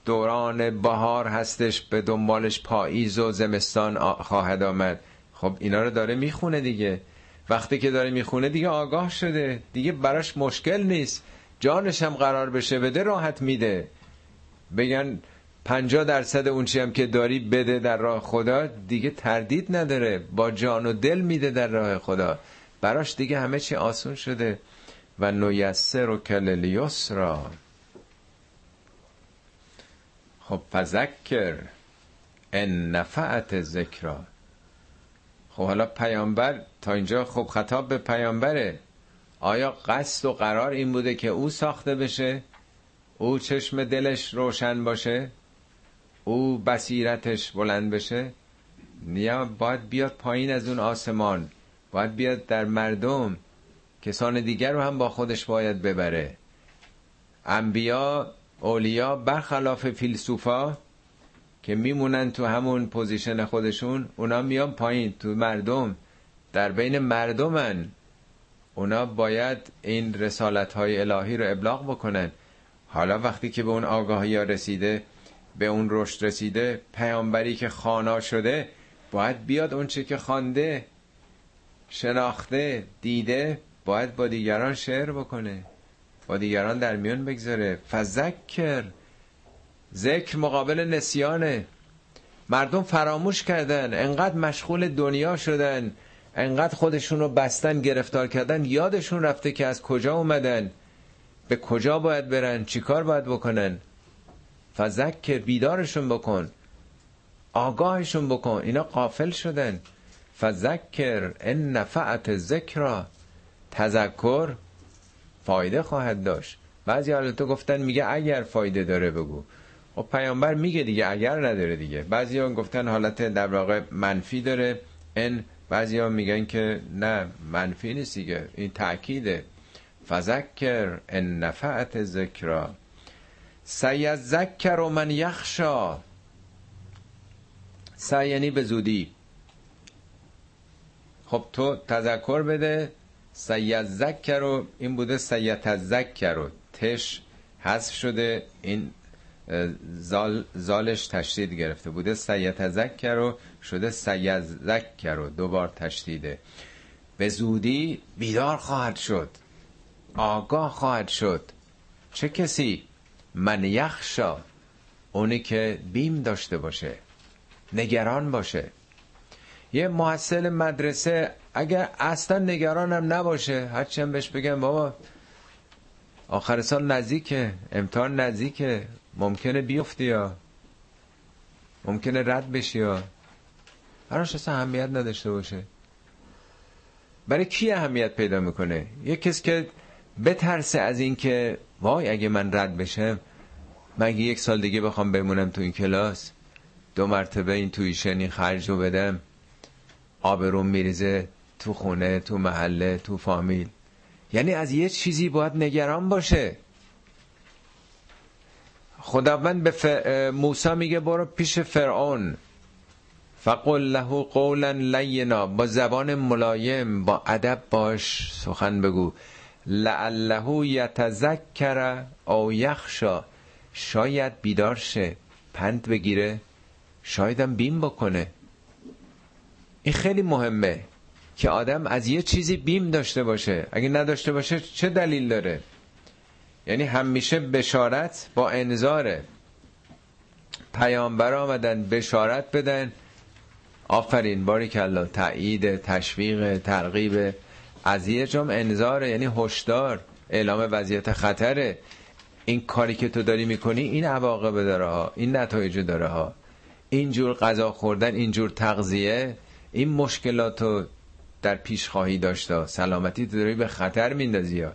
دوران بهار هستش به دنبالش پاییز و زمستان خواهد آمد. خب اینا رو داره می‌خونه دیگه. وقتی که داره می‌خونه دیگه آگاه شده. دیگه براش مشکل نیست. جانش هم قرار بشه بده راحت میده. بگن پنجا درصد اون چی هم که داری بده در راه خدا دیگه تردید نداره. با جان و دل میده در راه خدا. براش دیگه همه چی آسون شده. و نویسر و کل را خب فذکر ان نفعت ذکرا. خب حالا پیامبر تا اینجا خب خطاب به پیامبره. آیا قصد و قرار این بوده که او ساخته بشه؟ او چشم دلش روشن باشه؟ او بصیرتش بلند بشه نیا باید بیاد پایین از اون آسمان باید بیاد در مردم کسان دیگر رو هم با خودش باید ببره. انبیا اولیا برخلاف فیلسوفا که میمونن تو همون position خودشون اونا میان پایین تو مردم در بین مردمن. اونا باید این رسالت های الهی رو ابلاغ بکنن. حالا وقتی که به اون آگاهی ها رسیده به اون رشد رسیده پیامبری که خانا شده باید بیاد اون چه که خوانده شناخته دیده باید با دیگران شعر بکنه با دیگران در میون بگذاره. فذکر ذکر مقابل نسیانه. مردم فراموش کردن انقدر مشغول دنیا شدن انقدر خودشون رو بستن گرفتار کردن یادشون رفته که از کجا اومدن به کجا باید برن چیکار باید بکنن. فذکر بیدارشون بکن. آگاهشون بکن. اینا قافل شدن. فذکر ان نفعت ذکر تذکر فایده خواهد داشت. بعضی حالتو گفتن میگه اگر فایده داره بگو. خب پیامبر میگه دیگه اگر نداره دیگه. بعضی ها گفتن حالت در واقع منفی داره. ان بعضی ها میگن که نه منفی نیست دیگه. این تأکیده. فذکر ان نفعت ذکرا سیذکر من یخشا سعی یعنی به زودی. خب تو تذکر بده. سیذکر رو این بوده سیتذکر. رو تش حذف شده. این زال زالش تشدید گرفته بوده. سیتذکر رو شده سیذکر. رو دوبار تشدیده. به زودی بیدار خواهد شد. آگاه خواهد شد. چه کسی؟ من یخشا اونی که بیم داشته باشه نگران باشه. یه محصل مدرسه اگر اصلا نگرانم نباشه هرچند بهش بگم بابا آخر سال نزدیکه امتحان نزدیکه ممکنه بیفتی یا؟ ممکنه رد بشی یا؟ براش اصلا اهمیت نداشته باشه. برای کی اهمیت پیدا می‌کنه؟ یه کس که بترسه از این که وای اگه من رد بشم مگه یک سال دیگه بخوام بمونم تو این کلاس؟ دو مرتبه این تویشنی خرج رو بدم. آبروم میریزه تو خونه تو محله تو فامیل. یعنی از یه چیزی باید نگران باشه. خداوند به ف... موسی میگه برو پیش فرعون. فقل له قولا لینا با زبان ملایم با ادب باش سخن بگو. لعله یتذکر او یخشا. شاید بیدار شه پند بگیره شایدم بیم بکنه. این خیلی مهمه که آدم از یه چیزی بیم داشته باشه. اگه نداشته باشه چه دلیل داره؟ یعنی همیشه بشارت با انذاره. پیامبر آمدن بشارت بدن. آفرین باری کلا تایید تشویق ترغیب. از یه جام انذاره یعنی هشدار اعلام وضعیت خطره. این کاری که تو داری می‌کنی این عواقب داره ها این نتایج داره ها. اینجور غذا خوردن اینجور تغذیه این مشکلات رو در پیش خواهی داشته. سلامتی تو داری به خطر میندازی ها.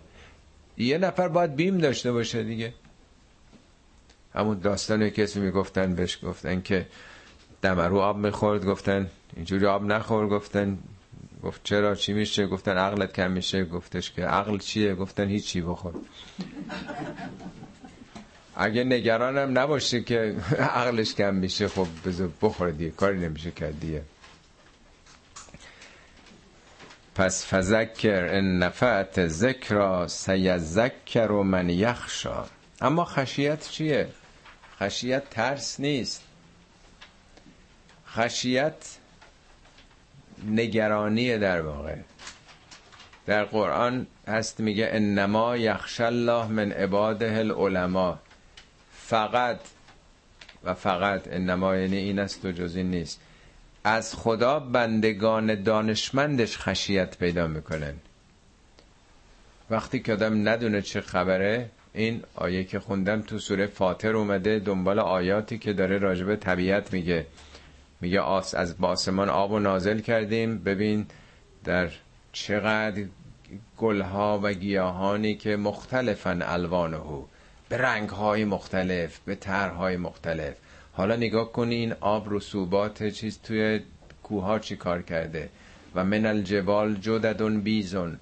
یه نفر باید بیم داشته باشه دیگه. همون داستان کسی می‌گفتن بهش گفتن که دمرو آب می‌خورد گفتن اینجوری آب نخور گفتن گفت چرا؟ چی میشه؟ گفتن عقلت کم میشه. گفتش که عقل چیه؟ گفتن هیچی بخور. اگه نگرانم نباشه که عقلش کم میشه خب بذار بخوره دیگه. کاری نمیشه کرد دیگه. پس فذکر ان نفعت ذکر سیذکر من یخشا. اما خشیت چیه؟ خشیت ترس نیست. خشیت نگرانی در واقع. در قرآن هست میگه انما یخش الله من عباده العلماء. فقط و فقط انما یعنی این است و جز این نیست. از خدا بندگان دانشمندش خشیت پیدا می‌کنن. وقتی که آدم ندونه چه خبره این آیه که خوندم تو سوره فاطر اومده دنبال آیاتی که داره راجب طبیعت میگه. میگه آس از باسمان آب و نازل کردیم. ببین در چقدر گلها و گیاهانی که مختلفن الوانه به رنگهای مختلف به طرحهای مختلف. حالا نگاه کنی این آب رسوبات چیز توی کوها چی کار کرده؟ و من الجبال جددون بیزون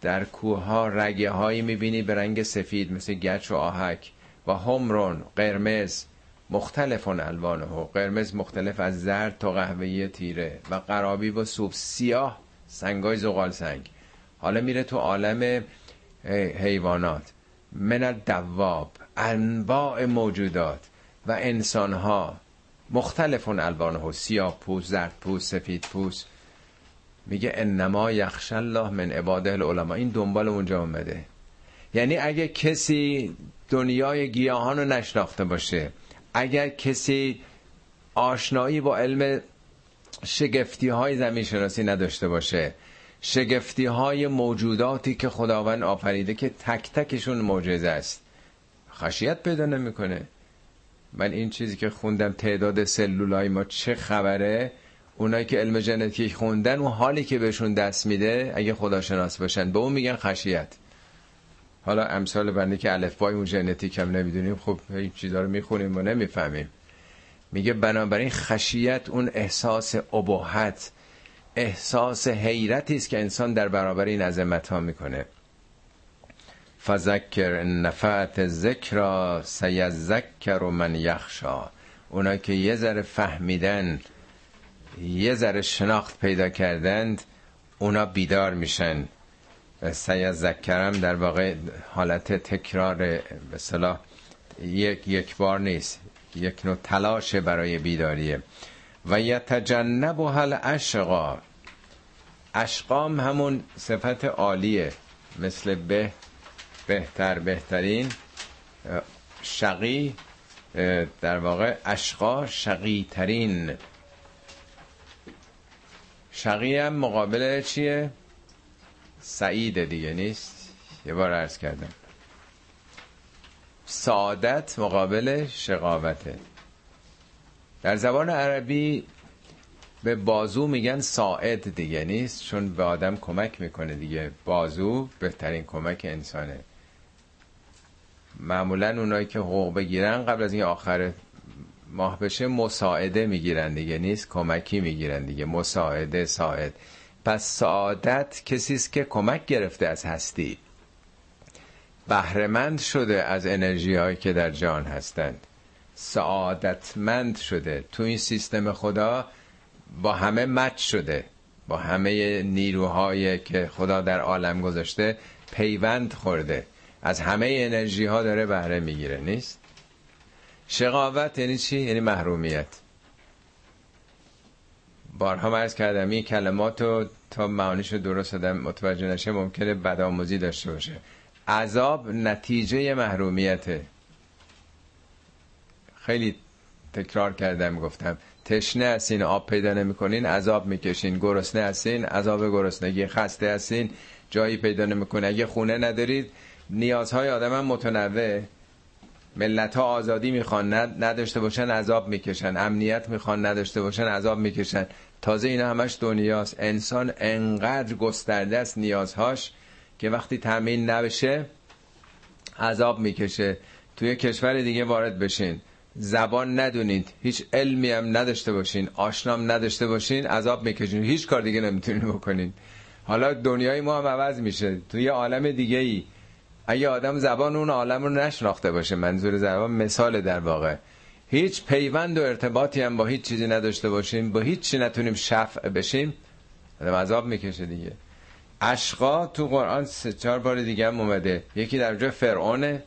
در کوه ها رگه هایی می‌بینی به رنگ سفید مثل گچ و آهک. و همرون قرمز. مختلفون الوانه قرمز مختلف از زرد تا قهوه‌ای تیره و قرابی و سوب سیاه سنگای زغال سنگ. حالا میره تو عالم حیوانات. من دواب انواع موجودات و انسان ها مختلفون الوانه سیاه پوست زرد پوست سفید پوست. میگه انما یخش الله من عباده العلماء. این دنبال اونجا اومده. یعنی اگه کسی دنیای گیاهان رو نشناخته باشه اگر کسی آشنایی با علم شگفتی های زمین شناسی نداشته باشه شگفتی های موجوداتی که خداوند آفریده که تک تکشون معجزه است خشیت پیدا نمی‌کنه. من این چیزی که خوندم تعداد سلولای ما چه خبره؟ اونایی که علم ژنتیک خوندن و حالی که بهشون دست میده اگه خداشناس باشن به اون میگن خشیت. حالا امثال بنده که الفبای اون ژنتیک هم نمی‌دونیم خب این چیزا رو می‌خونیم و نمی‌فهمیم. میگه بنابراین خشیت اون احساس ابهت احساس حیرتی است که انسان در برابر این عظمت ها می‌کنه. فذکر نفعت ذکر سیذکر من یخشا. اونا که یه ذره فهمیدن یه ذره شناخت پیدا کردند اونا بیدار میشن. سیذکرم در واقع حالت تکرار به صلاح یک یک بار نیست یک نوع تلاش برای بیداریه. و یتجنب حل اشقا اشقام همون صفت عالیه مثل به بهتر بهترین شقی در واقع اشقا شقی ترین شقی هم مقابل چیه؟ سعید دیگه نیست؟ یه بار عرض کردم. سعادت مقابل شقاوته. در زبان عربی به بازو میگن ساعد دیگه نیست چون به آدم کمک می‌کنه دیگه. بازو بهترین کمک انسانه. معمولا اونایی که حقوق بگیرن قبل از این آخر ماه بشه مساعده می‌گیرن دیگه نیست؟ کمکی می‌گیرن دیگه. مساعده ساعد. پس سعادت کسی است که کمک گرفته از هستی. بهرهمند شده از انرژی هایی که در جان هستند. سعادتمند شده. تو این سیستم خدا با همه مچ شده. با همه نیروهایی که خدا در عالم گذاشته پیوند خورده. از همه انرژی ها داره بهره می‌گیره نیست؟ شقاوت یعنی چی؟ یعنی محرومیت. بارها مرز کردم این کلمات رو تا معانیش رو درست دادم متوجه نشه ممکنه بدآموزی داشته باشه. عذاب نتیجه محرومیته. خیلی تکرار کردم گفتم تشنه هستین آب پیدا نمی‌کنین عذاب می‌کشین گرسنه هستین عذاب گرسنگی خسته هستین جایی پیدا نمی‌کنه اگه خونه ندارید نیازهای آدم هم متنوع. ملت ها آزادی می‌خوان نداشته باشن عذاب می‌کشن. امنیت می‌خوان نداشته باشن عذاب می‌کشن. تازه اینا همش دنیاست. انسان انقدر گسترده است نیازهاش که وقتی تامین نبشه عذاب می‌کشه. توی کشور دیگه وارد بشین. زبان ندونید. هیچ علمی هم نداشته باشین. آشنام نداشته باشین عذاب می‌کشین. هیچ کار دیگه نمی‌تونین بکنین. حالا دنیای ما هم عوض میشه. توی عالم دیگه ای اگه آدم زبان اون عالم رو نشناخته باشه منظور زبان مثال در واقع. هیچ پیوند و ارتباطی هم با هیچ چیزی نداشته باشیم با هیچ چی نتونیم شفع بشیم. آدم عذاب می‌کشه دیگه. اشقا تو قرآن سه چهار بار دیگه هم اومده. یکی در جای فرعونه.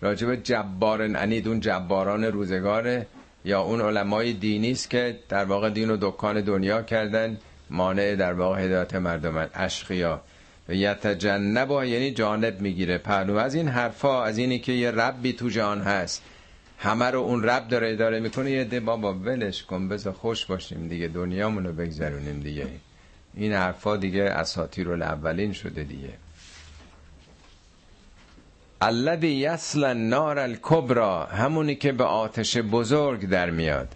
راجب جبارن انید اون جباران روزگاره. یا اون علمای دینی است که در واقع دین و دکان دنیا کردن مانع در واقع هدایت مردمان اشقیا. و یتجنب یعنی جانب می‌گیره. پهلو از این حرفا از اینی که یه ربی تو جان هست. همه رو اون رب داره اداره می‌کنه یه ده بابا ولش کن بذار خوش باشیم دیگه دنیامونو رو بگذرونیم دیگه. این حرفا دیگه اساطیر الاولین شده دیگه. الذی یسل النار الکبرا همونی که به آتش بزرگ در میاد.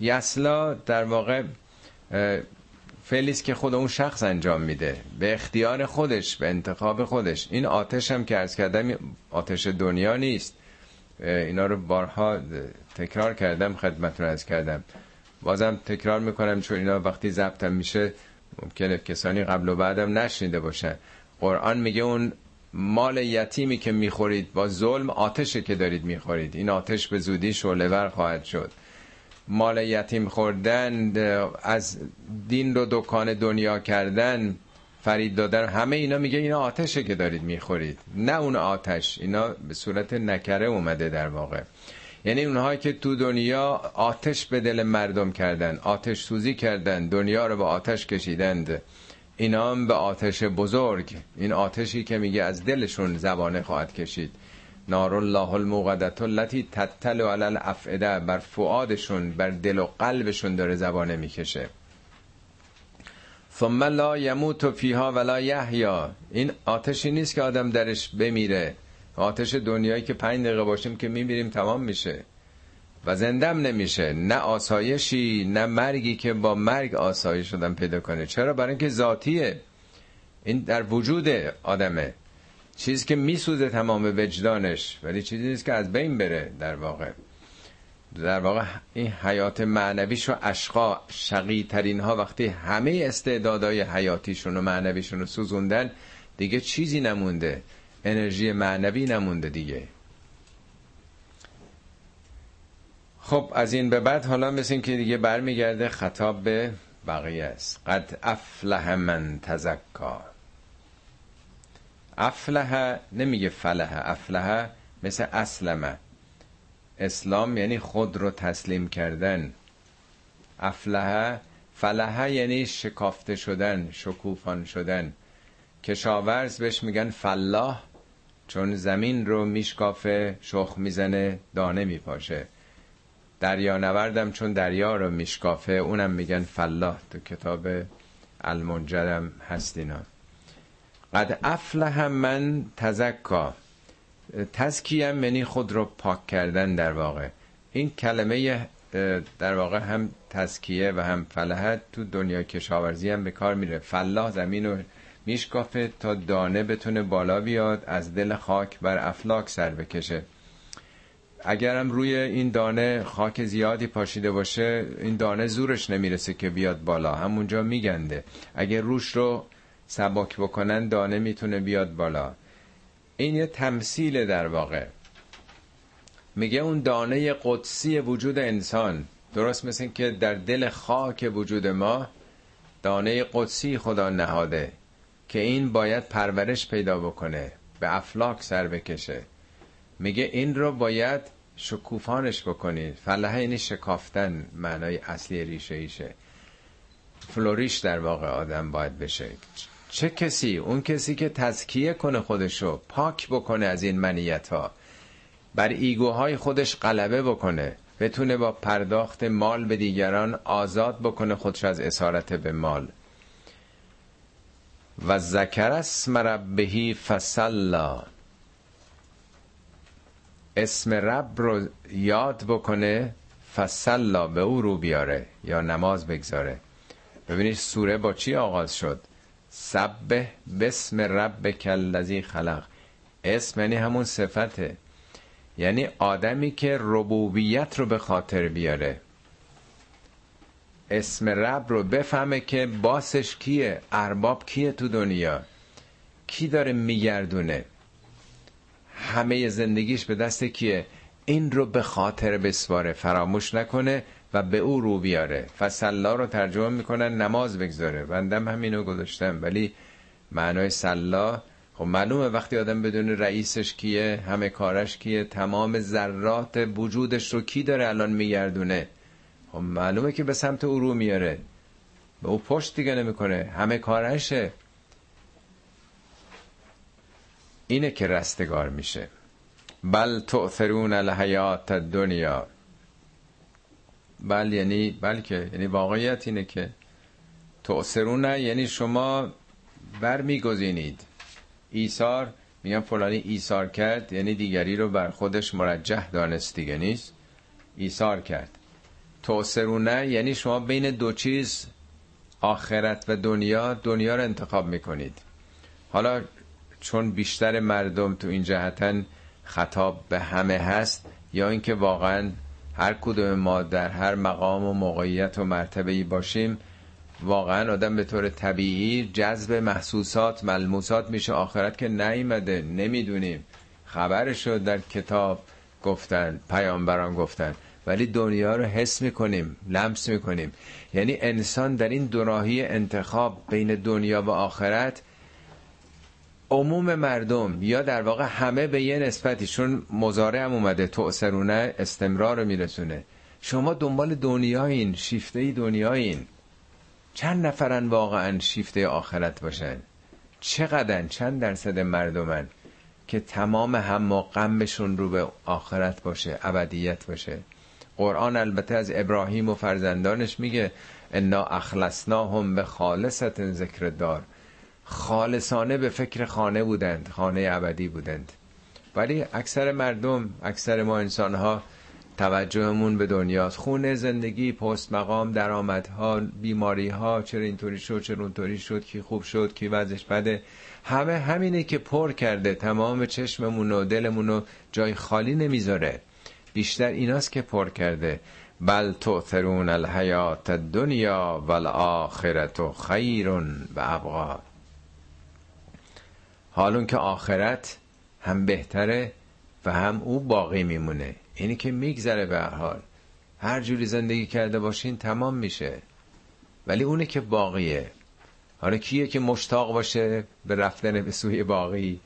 یسلا در واقع فعلیست که خود اون شخص انجام میده به اختیار خودش به انتخاب خودش. این آتش هم که ارز کردم آتش دنیا نیست. اینا رو بارها تکرار کردم خدمتتون از کردم. بازم تکرار می‌کنم چون اینا وقتی ضبطم میشه ممکنه کسانی قبل و بعدم نشنیده باشن. قرآن میگه اون مال یتیمی که می‌خورید با ظلم آتشه که دارید می‌خورید. این آتش به زودی شعله خواهد شد. مال یتیم خوردن از دین رو دکان دنیا کردن فرید دادن همه اینا میگه اینا آتشه که دارید می‌خورید. نه اون آتش اینا به صورت نکره اومده در واقع. یعنی اونهایی که تو دنیا آتش به دل مردم کردن آتش سوزی کردن دنیا رو به آتش کشیدند. اینا هم به آتش بزرگ. این آتشی که میگه از دلشون زبانه خواهد کشید. نار الله الموقدت التي تتل علی الافئده بر فؤادشون بر دل و قلبشون داره زبانه می‌کشه. ثم لا یموت فیها ولا یحیا. این آتشی نیست که آدم درش بمیره. آتش دنیایی که پنج دقیقه باشیم که میمیریم تمام میشه. و زندم نمیشه. نه آسایشی نه مرگی که با مرگ آسایش شدن پیدا کنه. چرا؟ برای اینکه ذاتیه. این در وجود آدمه. چیزی که میسوزه تمام وجدانش. ولی چیزی نیست که از بین بره در واقع. در واقع این حیات معنویش و اشقا شقی ترین ها وقتی همه استعدادهای حیاتیشون و معنویشون رو سوزوندن دیگه چیزی نمونده. انرژی معنوی نمونده دیگه. خب از این به بعد حالا مثل که دیگه برمیگرده خطاب به بقیه است. قد افلح من تزکا. افلح نمیگه فلح افلح مثل اسلمه. اسلام یعنی خود رو تسلیم کردن. افلح فلح یعنی شکافته شدن شکوفان شدن. کشاورز بهش میگن فلاح چون زمین رو میشکافه شخ می‌زنه دانه میپاشه. دریا نوردم چون دریا رو میشکافه اونم میگن فلاح. تو کتاب المنجدم هست اینا. قد افلح من تزکا. تزکیه منی خود رو پاک کردن در واقع. این کلمه در واقع هم تزکیه و هم فلاحت تو دنیا کشاورزی هم به کار میره. فلاح زمین رو میشکافه تا دانه بتونه بالا بیاد از دل خاک بر افلاک سر بکشه. اگرم روی این دانه خاک زیادی پاشیده باشه این دانه زورش نمی‌رسه که بیاد بالا. همونجا میگنده. اگر روش رو سبک بکنن دانه می‌تونه بیاد بالا. این یه تمثیل در واقع. میگه اون دانه قدسی وجود انسان. درست مثل که در دل خاک وجود ما دانه قدسی خدا نهاده که این باید پرورش پیدا بکنه به افلاک سر بکشه. میگه این رو باید شکوفانش بکنید فلاحه یعنی شکافتن معنای اصلی ریشه ایشه فلوریش در واقع آدم باید بشه. چه کسی؟ اون کسی که تزکیه کنه خودشو پاک بکنه از این منیت ها بر ایگوهای خودش غلبه بکنه. بتونه با پرداخت مال به دیگران آزاد بکنه خودش از اسارت به مال. و ذکر اسم ربهی فسلا اسم رب رو یاد بکنه فسلا به او رو بیاره یا نماز بگذاره. ببینید سوره با چی آغاز شد؟ سبه بسم رب کلذی خلق. اسم یعنی همون صفته. یعنی آدمی که ربوبیت رو به خاطر بیاره. اسم رب رو بفهمه که باسش کیه ارباب کیه تو دنیا. کی داره میگردونه؟ همه زندگیش به دست کیه؟ این رو به خاطر بسواره فراموش نکنه. و به او رو بیاره. فسلا رو ترجمه می‌کنن نماز بگذاره. بندم همینو گذاشتم. ولی معنای سلا خب معلومه وقتی آدم بدون رئیسش کیه همه کارش کیه تمام ذرات وجودش رو کی داره الان میگردونه؟ خب معلومه که به سمت او رو میاره. به او پشت دیگه نمی‌کنه. همه کارشه. اینه که رستگار میشه. بل تؤثرون الحیات دنیا بل یعنی بلکه یعنی واقعیت اینه که تؤثرون یعنی شما بر میگذینید ایثار میگن فلانی ایثار کرد یعنی دیگری رو بر خودش مرجح دانست دیگه نیست. ایثار کرد. تؤثرونه یعنی شما بین دو چیز آخرت و دنیا دنیا رو انتخاب می‌کنید. حالا چون بیشتر مردم تو این جهتن خطاب به همه هست یا اینکه واقعا هر کدوم ما در هر مقام و موقعیت و مرتبه ای باشیم واقعا آدم به طور طبیعی جذب محسوسات ملموسات میشه. آخرت که نیمده نمی‌دونیم. خبرش رو در کتاب گفتن پیامبران گفتن. ولی دنیا رو حس می‌کنیم لمس می‌کنیم. یعنی انسان در این دوراهی انتخاب بین دنیا و آخرت عموم مردم یا در واقع همه به یه نسبتی چون مزاره هم اومده تؤثرونه استمرار رو میرسونه. شما دنبال دنیایین شیفته دنیایین. چند نفرن واقعا شیفته آخرت باشن؟ چقدر چند درصد مردمن که تمام هم و غمشون رو به آخرت باشه ابدیت باشه؟ قرآن البته از ابراهیم و فرزندانش میگه انا اخلصناهم به خالصت ذکر دار خالصانه به فکر خانه بودند خانه ابدی بودند. ولی اکثر مردم اکثر ما انسان ها توجهمون به دنیاست. خونه زندگی پست مقام درآمدها بیماری ها چرا اینطوری شد چرا اونطوری شد کی خوب شد کی وضعش بده. همه همینه که پر کرده. تمام چشممون و دلمون رو جای خالی نمی‌ذاره. بیشتر ایناست که پر کرده. بل تؤثرون الحیات الدنیا والآخرت خیر و ابقا. حالون که آخرت هم بهتره و هم او باقی میمونه. اینی که میگذره به هر حال. هر جوری زندگی کرده باشین تمام میشه. ولی اونه که باقیه. حالا کیه که مشتاق باشه به رفتن به سوی باقی؟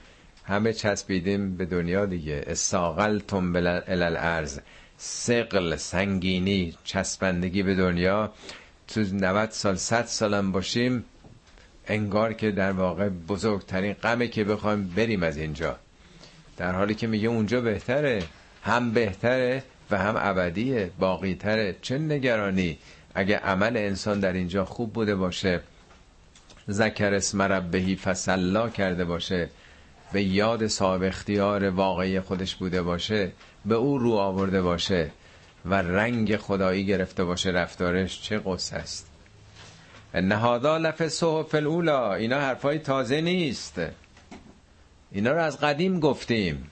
همه چسبیدیم به دنیا دیگه. استاقل تنبل الالعرض سقل سنگینی چسبندگی به دنیا. تو 90 سال 100 سالم باشیم انگار که در واقع بزرگترین غمه که بخوایم بریم از اینجا. در حالی که میگه اونجا بهتره هم بهتره و هم ابدیه باقیتره. چه نگرانی؟ اگه عمل انسان در اینجا خوب بوده باشه ذکر اسم ربهی فسلا کرده باشه به یاد صاحب اختیار واقعی خودش بوده باشه به او رو آورده باشه و رنگ خدایی گرفته باشه رفتارش چه قصه است؟ نهادا لف صحف الاولا اینا حرفای تازه نیست. اینا رو از قدیم گفتیم.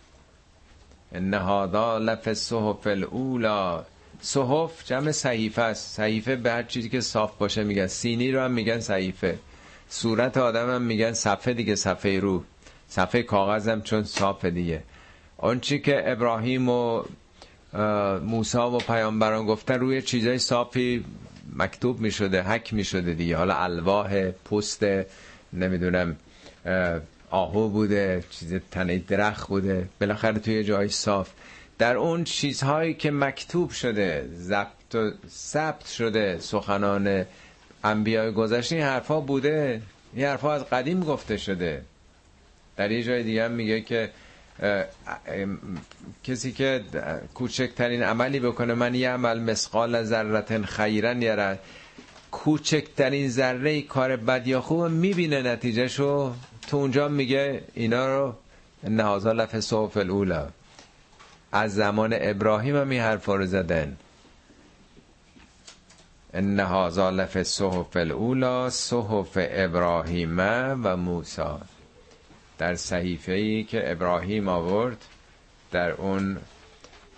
نهادا لف صحف الاولا صحف جمع صحیفه است. صحیفه به هر چیزی که صاف باشه میگن. سینی رو هم میگن صحیفه. صورت آدم هم میگن صفحه دیگه صفحه رو. صفحه کاغذم چون صاف دیگه. اون چی که ابراهیم و موسا و پیامبران گفتن روی چیزای صافی مکتوب می شده حک می شده دیگه. حالا الواح پست نمی‌دونم آهو بوده چیز تنه درخت بوده. بالاخره توی جای صاف. در اون چیزهایی که مکتوب شده ضبط و ثبت شده سخنان انبیای گذشته این حرفا بوده. این حرفا از قدیم گفته شده. در یه جای دیگه هم میگه که کسی که کوچکترین عملی بکنه من یه عمل مسقال ذرتن خیرن یاره کوچکترین ذره کار بد یا خوب می‌بینه نتیجهشو. تو اونجا میگه اینا رو نهازا لف صحف الاولا از زمان ابراهیم هم این حرفا رو زدن. ان هذا لف صحف الاولا صحف ابراهیم و موسی. در صحیفه ای که ابراهیم آورد در اون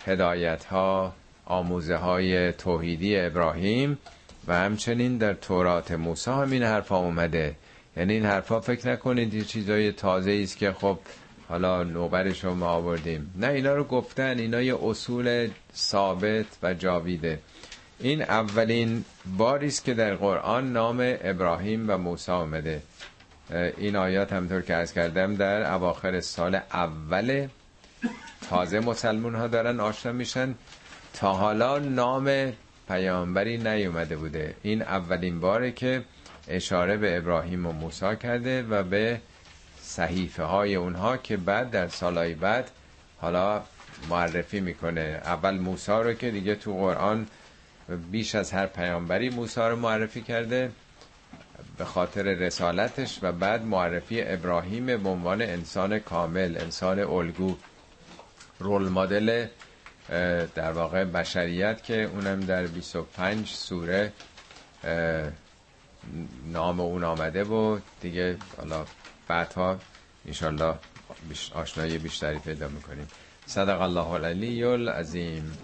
هدایت ها آموزه های توحیدی ابراهیم و همچنین در تورات موسی هم این حرفا اومده. یعنی این حرفا فکر نکنید یه چیزای تازه است که خب حالا نوبرش رو ما آوردیم. نه اینا رو گفتن اینا یه اصول ثابت و جاویده. این اولین باری است که در قرآن نام ابراهیم و موسی آمده این آیات همطور که از کردم در اواخر سال اول تازه مسلمون ها دارن آشنا میشن. تا حالا نام پیامبری نیومده بوده. این اولین باره که اشاره به ابراهیم و موسی کرده و به صحیفه های اونها که بعد در سالهای بعد حالا معرفی می‌کنه. اول موسی رو که دیگه تو قرآن بیش از هر پیامبری موسی رو معرفی کرده. به خاطر رسالتش و بعد معرفی ابراهیم به عنوان انسان کامل انسان الگو. رول مدل در واقع بشریت که اونم در 25 سوره نام اون آمده و دیگه حالا بعدها انشالله آشنایی بیشتری پیدا می‌کنیم. صدق الله العلی العظیم.